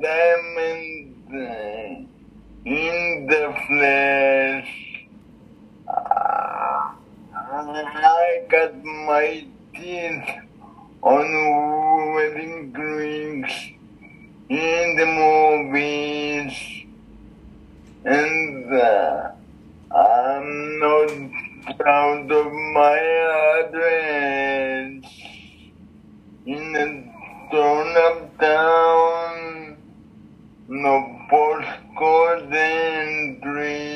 diamond in the flesh. Uh, I cut my teeth on wedding rings in the movies, and uh, I'm not proud of my address in a torn up town. No postcode entry.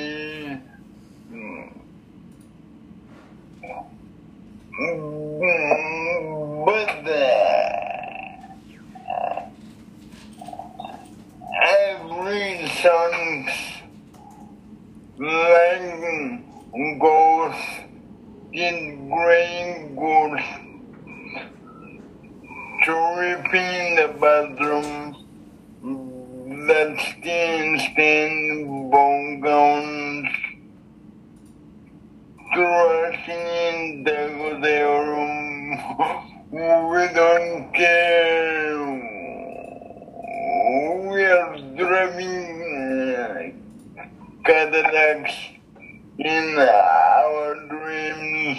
But every song like goes in green goes tripping the bathroom that skin stain bone gowns thrashing in the, their room. We don't care. We are driving Cadillacs in our dreams.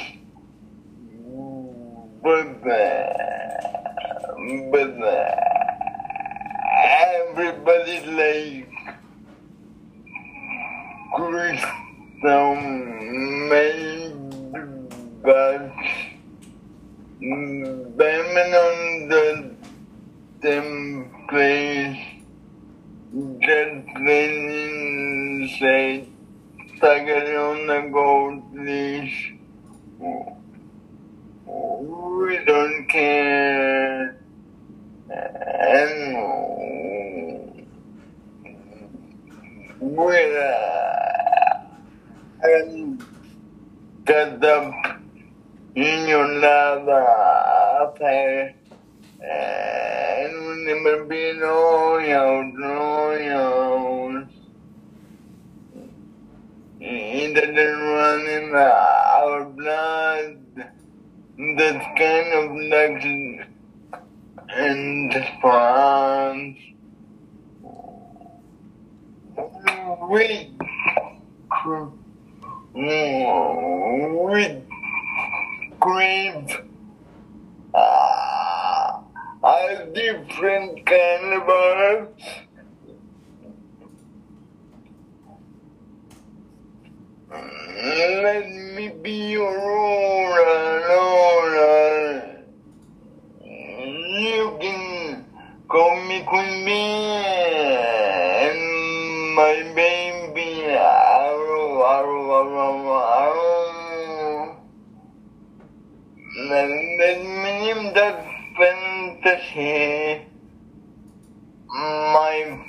But uh, but uh, everybody's like crystal made but diamond on the template just then inside Tiger on the gold leash. We don't care. And we're uh, and got up in your lava affair. Been royal, royals. It doesn't run in our blood. That kind of like and response. We, we crave uh, different kind of art. Let me be your Aurora, Aurora. You can call me Queen and my baby Arrow, Arrow, Arrow, Arrow. Let me name that fantasy. My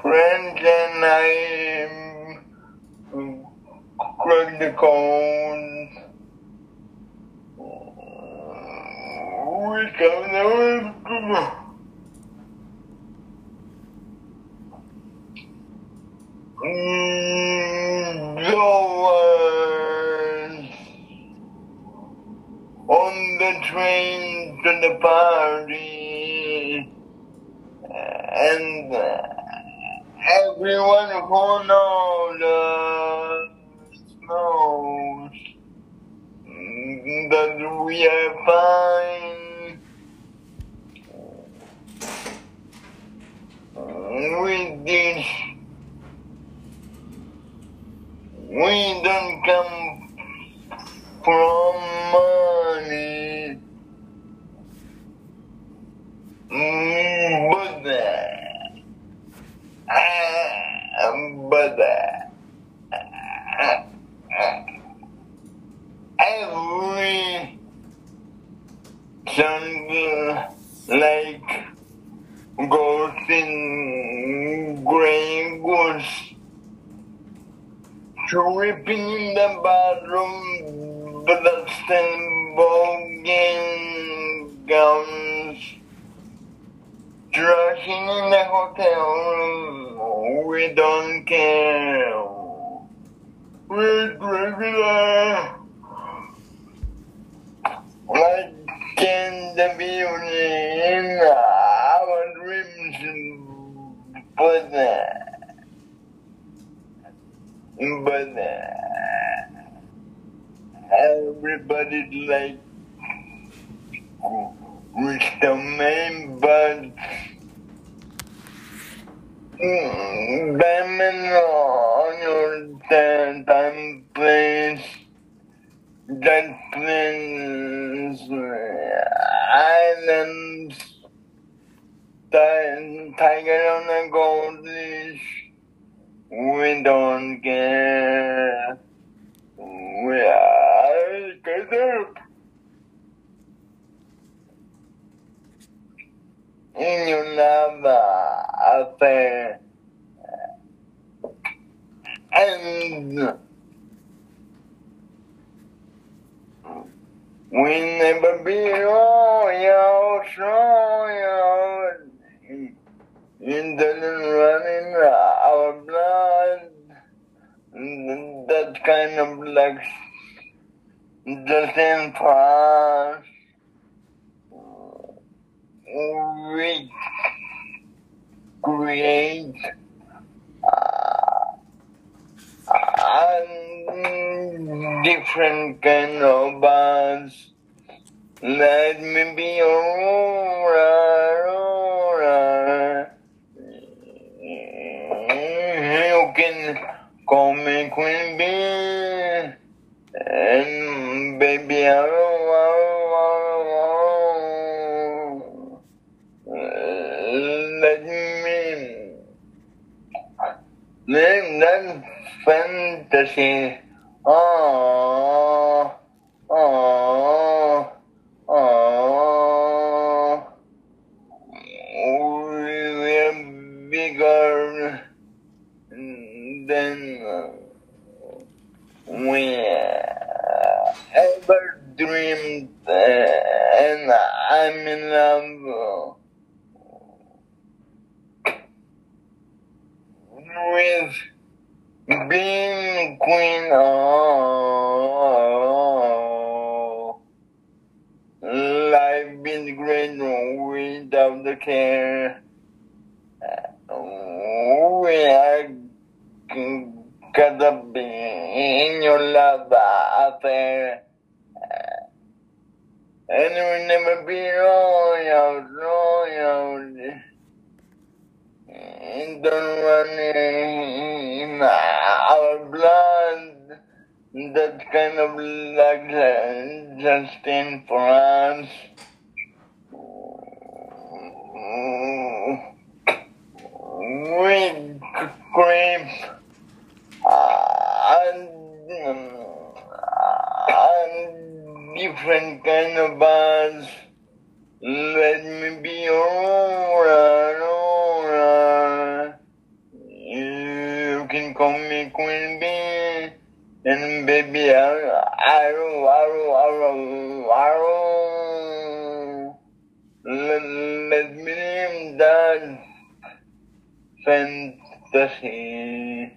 friends and I crack the cones. We come there. Going mm, uh, on the train to the party, and uh, everyone who knows knows that we are fine with this. We don't come from money, Mm, but uh, uh, but uh, uh, every jungle like goes in gray goose in the bathroom blood and bogan gowns dressing in the hotel we don't care. We're regular like tend the be in our dreams, but, but everybody like with the main but. Hmm, all! We don't care we are together in your love affair and we never be royal, royal. It doesn't run in our. That kind of like doesn't pass. We create uh, different kind of bars. Let me be Aurora, Aurora. You can call me Queen Bee. And baby, Aurora, Aurora. Let me live that fantasy. Love with being queen. Oh, life been great without the care. We are gonna be in your love affair. And we never be royal, royal. Don't run in our blood. That kind of like just in France. We scream and, and different kind of. Let me be Aurora, Aurora. You can call me Queen Bee. And baby, arrow, arrow, arrow, arrow. Let, let me name that fantasy.